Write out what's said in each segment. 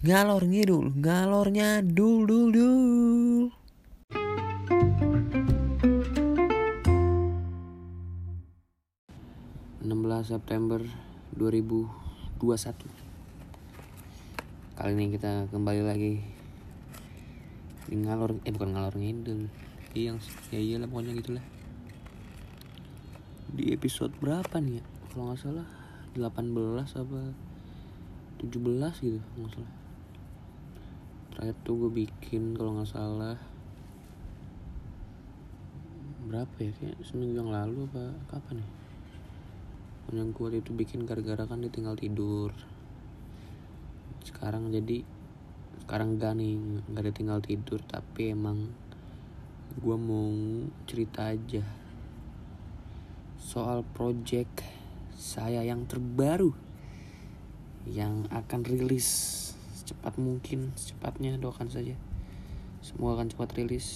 ngalor ngidul ngalornya dul dul dul. 16 September 2021 Kali ini kita kembali lagi di ngalor eh bukan ngalor ngidul. Iya yang ya iyalah pokoknya gitulah. Di episode berapa nih ya? Kalau nggak salah 18 apa 17 gitu nggak salah terakhir tuh gue bikin kalau nggak salah. Berapa ya kayak seminggu yang lalu apa kapan ya? Yang gue itu bikin gara-gara kan dia tinggal tidur. Sekarang jadi sekarang gak nih gak ada tinggal tidur tapi emang gue mau cerita aja soal project saya yang terbaru yang akan rilis secepat mungkin secepatnya doakan saja. Semua akan cepat rilis.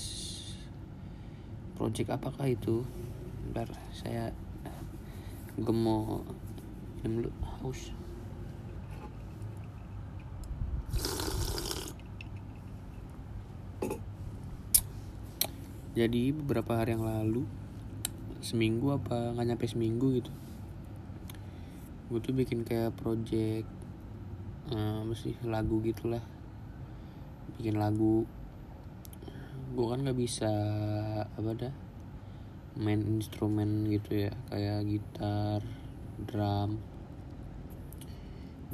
Project apakah itu? Bentar saya gue mau minum dulu haus. Jadi beberapa hari yang lalu seminggu apa nggak nyampe seminggu gitu gue tuh bikin kayak project uh, sih lagu gitulah. Bikin lagu. Gue kan nggak bisa apa dah main instrumen gitu ya. Kayak gitar drum.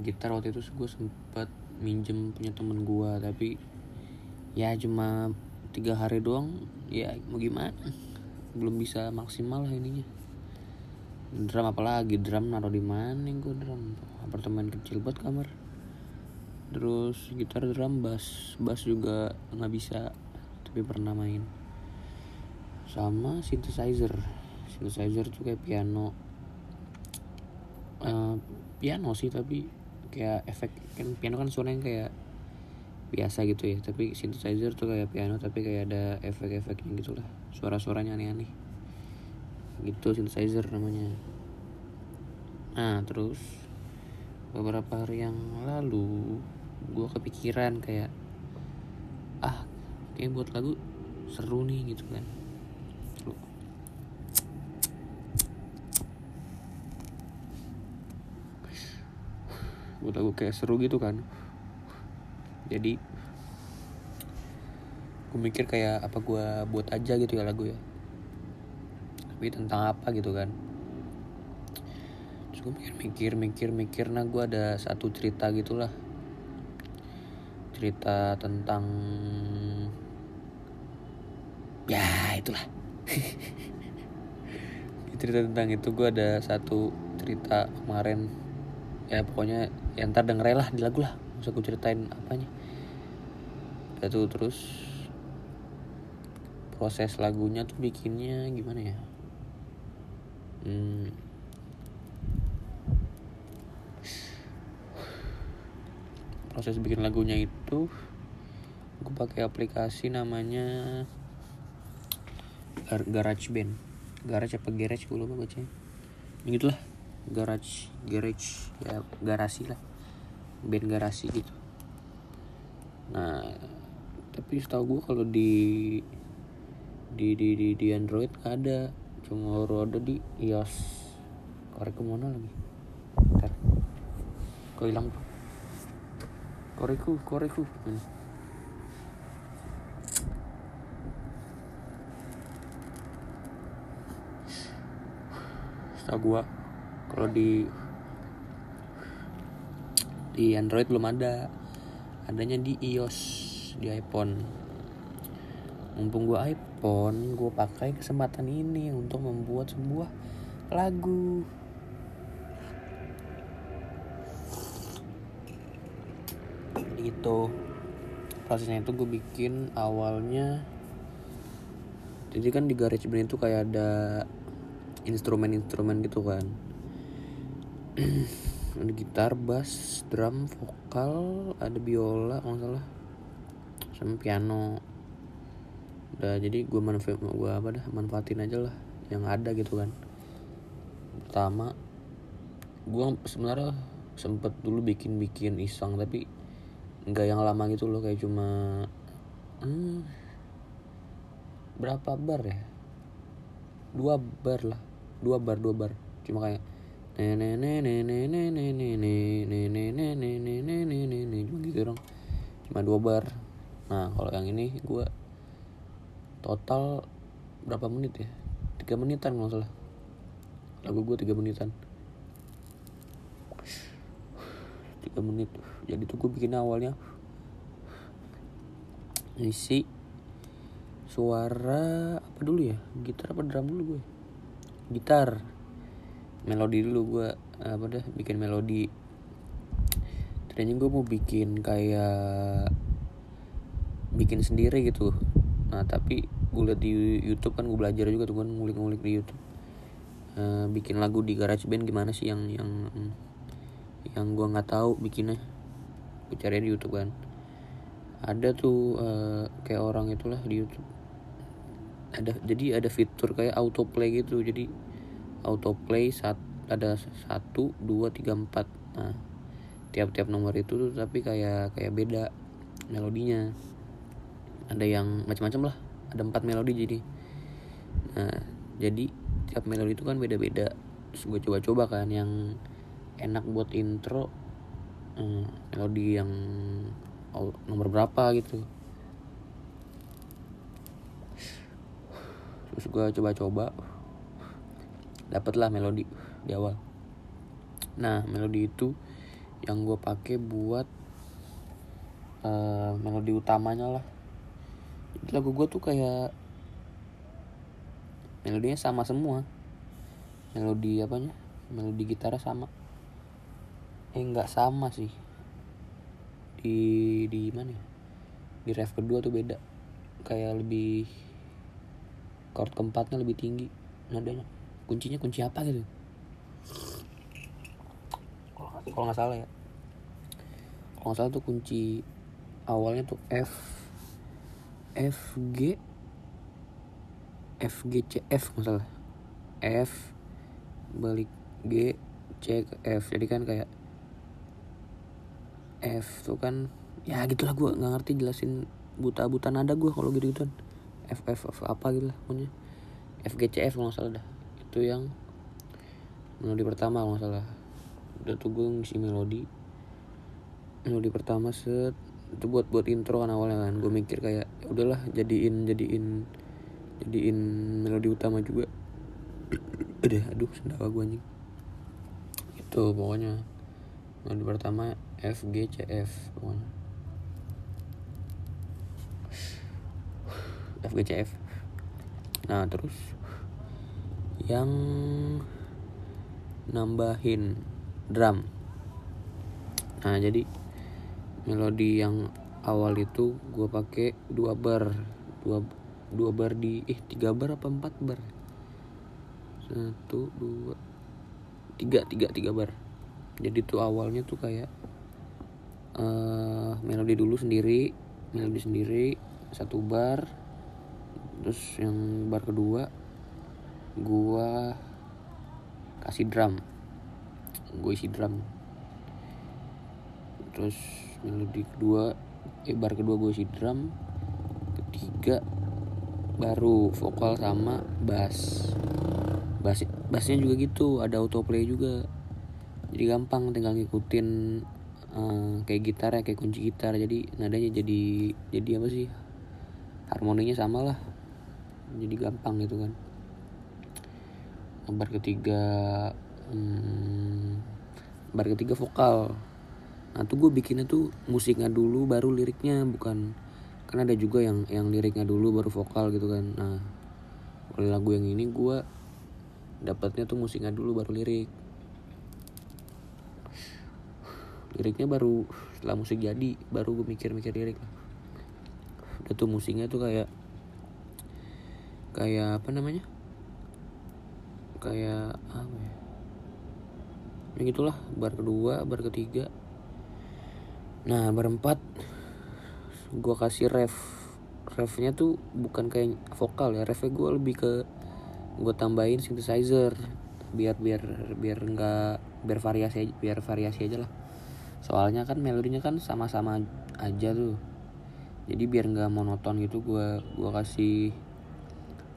Gitar waktu itu gue sempet minjem punya temen gue tapi ya cuma tiga hari doang. Ya mau gimana? Belum bisa maksimal lah ininya. Drum apalagi drum naruh di mana gue drum? Apartemen kecil buat kamar terus gitar drum bass. Bass juga nggak bisa tapi pernah main. Sama synthesizer. Synthesizer tuh kayak piano. Uh, piano sih tapi kayak efek kan piano kan suaranya kayak biasa gitu ya. Tapi synthesizer tuh kayak piano tapi kayak ada efek-efeknya gitu lah. Suara-suaranya aneh-aneh. Gitu synthesizer namanya. Nah terus beberapa hari yang lalu gue kepikiran kayak ah kayak buat lagu seru nih gitu kan. Buat lagu kayak seru gitu kan. Jadi gue mikir kayak apa gue buat aja gitu ya lagu ya? Tapi tentang apa gitu kan. Terus gue mikir mikir mikir mikir nah gue ada satu cerita gitulah cerita tentang ya itulah. Cerita tentang itu gue ada satu cerita kemarin. Ya pokoknya ya ntar dengerin lah di lagu lah. Usah gue ceritain apanya. Itu terus proses lagunya tuh bikinnya gimana ya? Hmm. Proses bikin lagunya itu gue pakai aplikasi namanya Gar Garage Band. Garage apa Garage? Gue lupa bacanya. Gitulah Garage Garage ya garasi lah. Band garasi gitu. Nah tapi setahu gue kalau di di di di di Android gak ada. Cuma baru ada di iOS. Korek ke mana lagi? Ntar. Kok hilang tuh koreku koreku. Ini setahu gue kalau di di Android belum ada. Adanya di iOS di iPhone. Mumpung gue iPhone gue pakai kesempatan ini untuk membuat sebuah lagu gitu prosesnya itu gue bikin awalnya jadi kan di GarageBand itu kayak ada instrumen-instrumen gitu kan ada gitar, bass, drum, vokal, ada biola kalau nggak salah, sama piano. Udah jadi gue manfaat gue apa dah manfaatin aja lah yang ada gitu kan. Pertama, gue sebenarnya sempet dulu bikin-bikin iseng tapi nggak yang lama gitu loh kayak cuma hmm, berapa bar ya dua bar lah dua bar dua bar cuma kayak cuma gitu dong cuma dua bar nah kalau yang ini gue total berapa menit ya tiga menitan nggak salah lagu gue tiga menitan tiga menit. Jadi tuh gue bikin awalnya isi suara apa dulu ya? Gitar apa drum dulu gue gitar. Melodi dulu gue apa dah bikin melodi. Ternyata gue mau bikin kayak bikin sendiri gitu. Nah tapi gue liat di YouTube kan gue belajar juga tuh kan ngulik-ngulik di YouTube. Uh, bikin lagu di GarageBand gimana sih yang yang yang gue nggak tahu bikinnya. Gue cari di YouTube kan. Ada tuh uh, kayak orang itulah di YouTube. Ada jadi ada fitur kayak autoplay gitu. Jadi autoplay saat ada satu dua tiga empat. Nah tiap-tiap nomor itu tuh tapi kayak kayak beda melodinya. Ada yang macam-macam lah. Ada empat melodi jadi. Nah jadi tiap melodi itu kan beda-beda. Gue coba-coba kan yang enak buat intro hmm, melodi yang nomor berapa gitu. Terus gue coba-coba dapatlah melodi di awal. Nah melodi itu yang gue pakai buat uh, melodi utamanya lah. Jadi lagu gue tuh kayak melodinya sama semua. Melodi apanya? Melodi gitar sama eh nggak sama sih. Di di mana ya? Di ref kedua tuh beda. Kayak lebih chord keempatnya lebih tinggi nadanya. Kuncinya kunci apa gitu? Kalau nggak salah ya. Kalau nggak salah tuh kunci awalnya tuh F F G F G C F nggak salah. F balik G C ke F. Jadi kan kayak F tuh kan ya gitulah gue nggak ngerti jelasin buta-buta nada gue kalau gitu gituan F F F apa gitu lah pokoknya. F G C F nggak salah dah. Itu yang melodi pertama kalau nggak salah. Udah tuh gue ngisi melodi. Melodi pertama set. Itu buat buat intro kan awalnya kan. Gue mikir kayak ya udahlah jadiin jadiin jadiin melodi utama juga. Udah aduh sendawa gue anjing. Itu pokoknya. Melodi pertama F G C F pokoknya. F nah terus yang nambahin drum. Nah jadi melodi yang awal itu gue pakai dua bar dua dua bar di eh tiga bar apa empat bar? Satu dua tiga tiga tiga bar. Jadi tuh awalnya tuh kayak uh, melodi dulu sendiri melodi sendiri satu bar terus yang bar kedua gua kasih drum. Gue isi drum. Terus melodi kedua eh bar kedua gue isi drum ketiga baru vokal sama bass. Bass bassnya juga gitu ada autoplay juga. Jadi gampang tinggal ngikutin uh, kayak gitar ya kayak kunci gitar. Jadi nadanya jadi jadi apa sih? Harmoninya sama lah. Jadi gampang gitu kan. Bar ketiga hmm, bar ketiga vokal. Nah tuh gue bikinnya tuh musiknya dulu baru liriknya bukan. Kan ada juga yang yang liriknya dulu baru vokal gitu kan. Nah kalau lagu yang ini gue dapatnya tuh musiknya dulu baru lirik liriknya baru setelah musik jadi baru gue mikir-mikir lirik udah tuh musiknya tuh kayak kayak apa namanya? Kayak apa ya? Yang itulah bar kedua bar ketiga. Nah bar empat gue kasih ref. Refnya tuh bukan kayak vokal ya refnya gue lebih ke gue tambahin synthesizer. Biar biar biar enggak biar variasi biar variasi aja lah soalnya kan melodinya kan sama-sama aja tuh. Jadi biar nggak monoton gitu gue gua kasih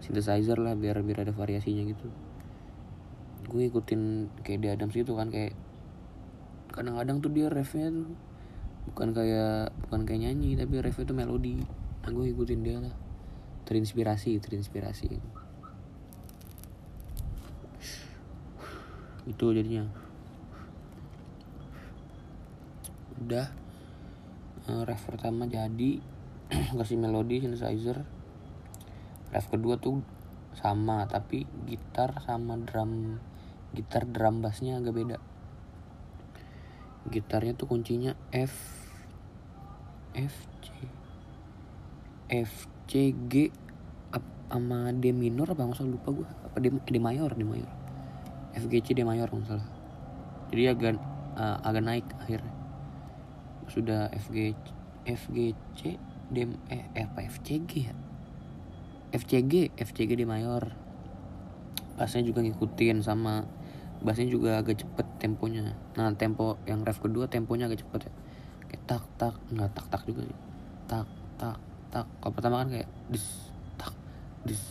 synthesizer lah biar biar ada variasinya gitu. Gue ikutin kayak di Adams gitu kan kayak kadang-kadang tuh dia refnya tuh bukan kayak bukan kayak nyanyi tapi refnya tuh melodi. Nah gue ikutin dia lah. Terinspirasi terinspirasi. Itu jadinya udah uh, ref pertama jadi kasih melodi synthesizer. Ref kedua tuh sama tapi gitar sama drum gitar drum bassnya agak beda. Gitarnya tuh kuncinya F F C F C G sama D minor apa nggak salah lupa gue apa D, D mayor D mayor. F G C D mayor nggak salah. Jadi agak uh, agak naik akhirnya sudah F G F G C D eh apa F C G ya? F C G F C G D mayor. Bassnya juga ngikutin sama bassnya juga agak cepet temponya. Nah tempo yang ref kedua temponya agak cepet ya. Kayak tak tak nggak tak tak juga sih. Tak tak tak. Kalau pertama kan kayak dis tak dis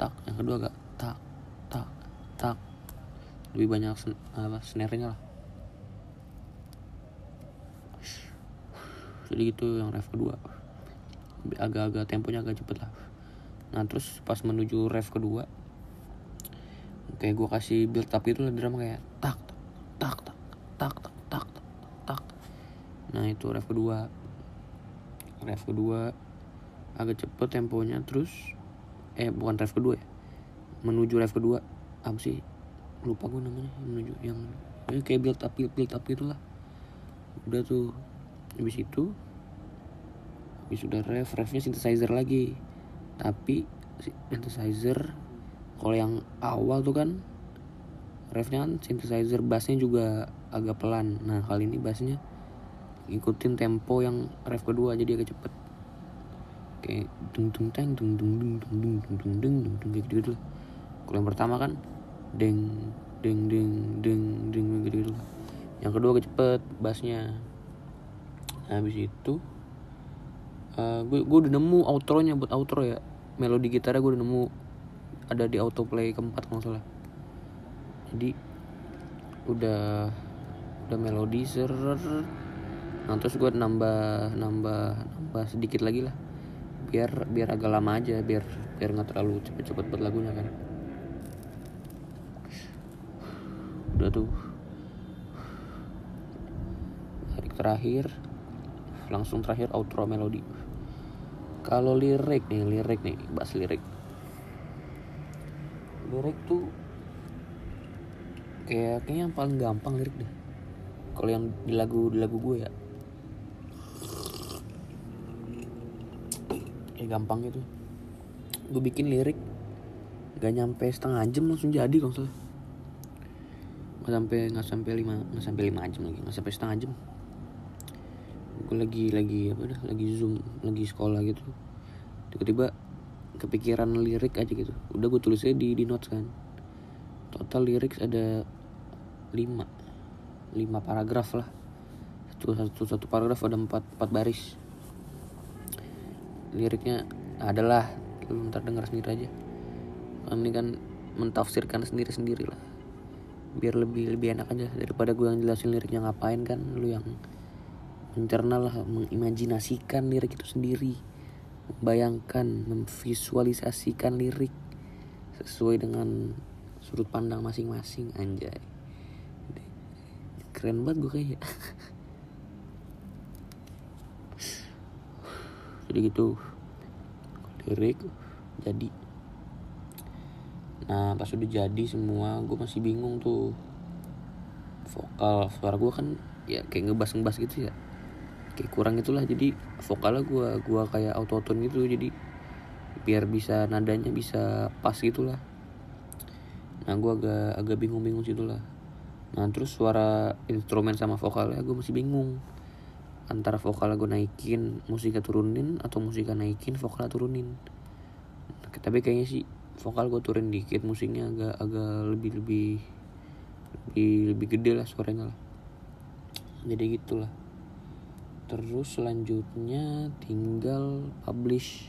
tak. Yang kedua agak tak tak tak. Lebih banyak sen apa snare-nya lah jadi gitu yang ref kedua agak-agak temponya agak cepet lah. Nah terus pas menuju ref kedua kayak gue kasih build up itu lah drama kayak tak tak tak tak tak tak tak. Tak nah itu ref kedua ref kedua agak cepet temponya terus eh bukan ref kedua ya menuju ref kedua apa sih? Lupa gue namanya menuju yang ya, kayak build up build up gitulah udah tuh habis itu habis udah ref refnya synthesizer lagi tapi synthesizer kalau yang awal tuh kan refnya kan synthesizer bassnya juga agak pelan nah kali ini bassnya ikutin tempo yang ref kedua jadi agak cepet kayak dung dung teng dung dung dung dung dung dung dung dung dung dung gitu gitu kalau yang pertama kan deng deng deng deng deng gitu gitu yang kedua agak cepet bassnya nah, habis itu uh, gue gue udah nemu outro-nya buat outro ya. Melodi gitarnya gue udah nemu. Ada di autoplay keempat kalau salah. Jadi udah udah melodi ser nah terus gue nambah nambah nambah sedikit lagi lah. Biar biar agak lama aja biar biar nggak terlalu cepet-cepet buat lagunya kan. Udah tuh. Hari terakhir langsung terakhir outro melodi. Kalau lirik nih lirik nih bahas lirik. Lirik tuh kayak kayaknya yang paling gampang lirik deh. Kalau yang di lagu di lagu gue ya. Kayak gampang gitu. Gue bikin lirik gak nyampe setengah jam langsung jadi kalau nggak sampai nggak sampai lima nggak sampai lima jam lagi nggak sampai setengah jam lagi lagi apa dah lagi zoom lagi sekolah gitu. Tiba-tiba kepikiran lirik aja gitu. Udah gue tulisnya di di notes kan. Total lirik ada lima lima paragraf lah. Satu satu satu paragraf ada empat empat baris. Liriknya adalah lu ntar dengar sendiri aja. Ini kan mentafsirkan sendiri sendiri lah. Biar lebih lebih enak aja daripada gue yang jelasin liriknya ngapain kan lu yang mencerna lah mengimajinasikan lirik itu sendiri. Membayangkan memvisualisasikan lirik sesuai dengan sudut pandang masing-masing anjay. Keren banget gue kayaknya. Jadi gitu. Lirik jadi. Nah pas udah jadi semua gue masih bingung tuh. Vokal suara gue kan ya kayak ngebas ngebas gitu ya kayak kurang itulah. Jadi vokalnya gue gua kayak auto tune gitu. Jadi biar bisa nadanya bisa pas gitulah. Nah gue agak agak bingung bingung situ lah nah terus suara instrumen sama vokalnya gue masih bingung. Antara vokal gue naikin musiknya turunin atau musiknya naikin vokal turunin. Tapi kayaknya sih vokal gue turun dikit musiknya agak agak lebih lebih lebih lebih gede lah suaranya lah. Jadi gitulah terus selanjutnya tinggal publish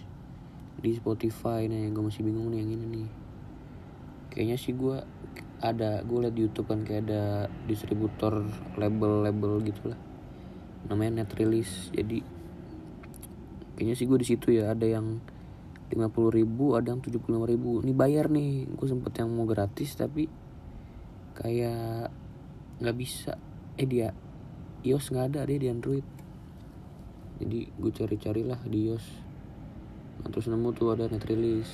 di Spotify. Nih gue masih bingung nih yang ini nih. Kayaknya sih gue ada gue liat di YouTube kan kayak ada distributor label-label gitulah. Namanya net release. Jadi kayaknya sih gue di situ ya. Ada yang 50 ribu ada yang 75 ribu. Ini bayar nih. Gue sempet yang mau gratis tapi kayak nggak bisa. Eh dia iOS nggak ada deh di Android jadi gue cari-carilah di iOS nah, terus nemu tuh ada net release.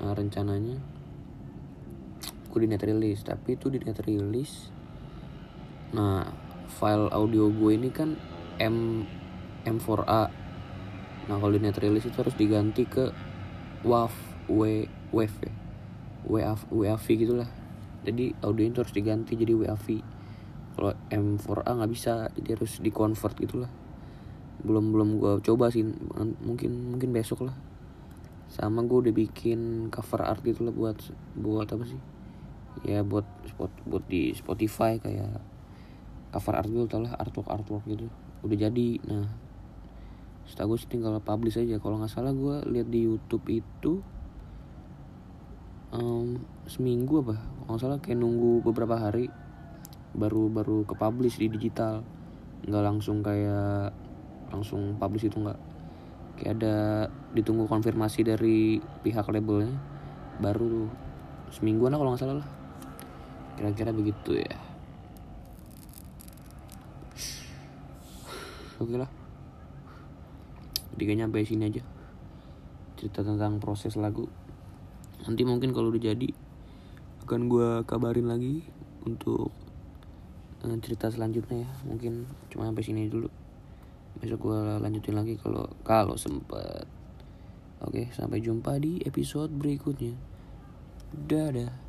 Nah rencananya gue di net release tapi itu di net release nah file audio gue ini kan M M4A nah kalau di net release itu harus diganti ke WAV W WAV ya. WAV WAV gitulah. Jadi audio itu harus diganti jadi WAV kalau M4A nggak bisa jadi harus di convert gitulah belum belum gue coba sih. Mungkin mungkin besok lah. Sama gue udah bikin cover art gitu lah buat buat apa sih? Ya buat spot buat di Spotify kayak cover art gue tau lah artwork artwork gitu. Udah jadi. Nah setahu gue sih tinggal publish aja. Kalau nggak salah gue lihat di YouTube itu um, seminggu apa? Kalau nggak salah kayak nunggu beberapa hari baru baru ke publish di digital. Nggak langsung kayak langsung publish itu nggak. Kayak ada ditunggu konfirmasi dari pihak labelnya baru semingguan lah kalau nggak salah lah. Kira-kira begitu ya. Oke lah. Jadi kayaknya sampai sini aja cerita tentang proses lagu. Nanti mungkin kalau udah jadi akan gue kabarin lagi untuk uh, cerita selanjutnya ya. Mungkin cuma sampai sini dulu besok gue lanjutin lagi kalau kalau sempet. Oke sampai jumpa di episode berikutnya. Dadah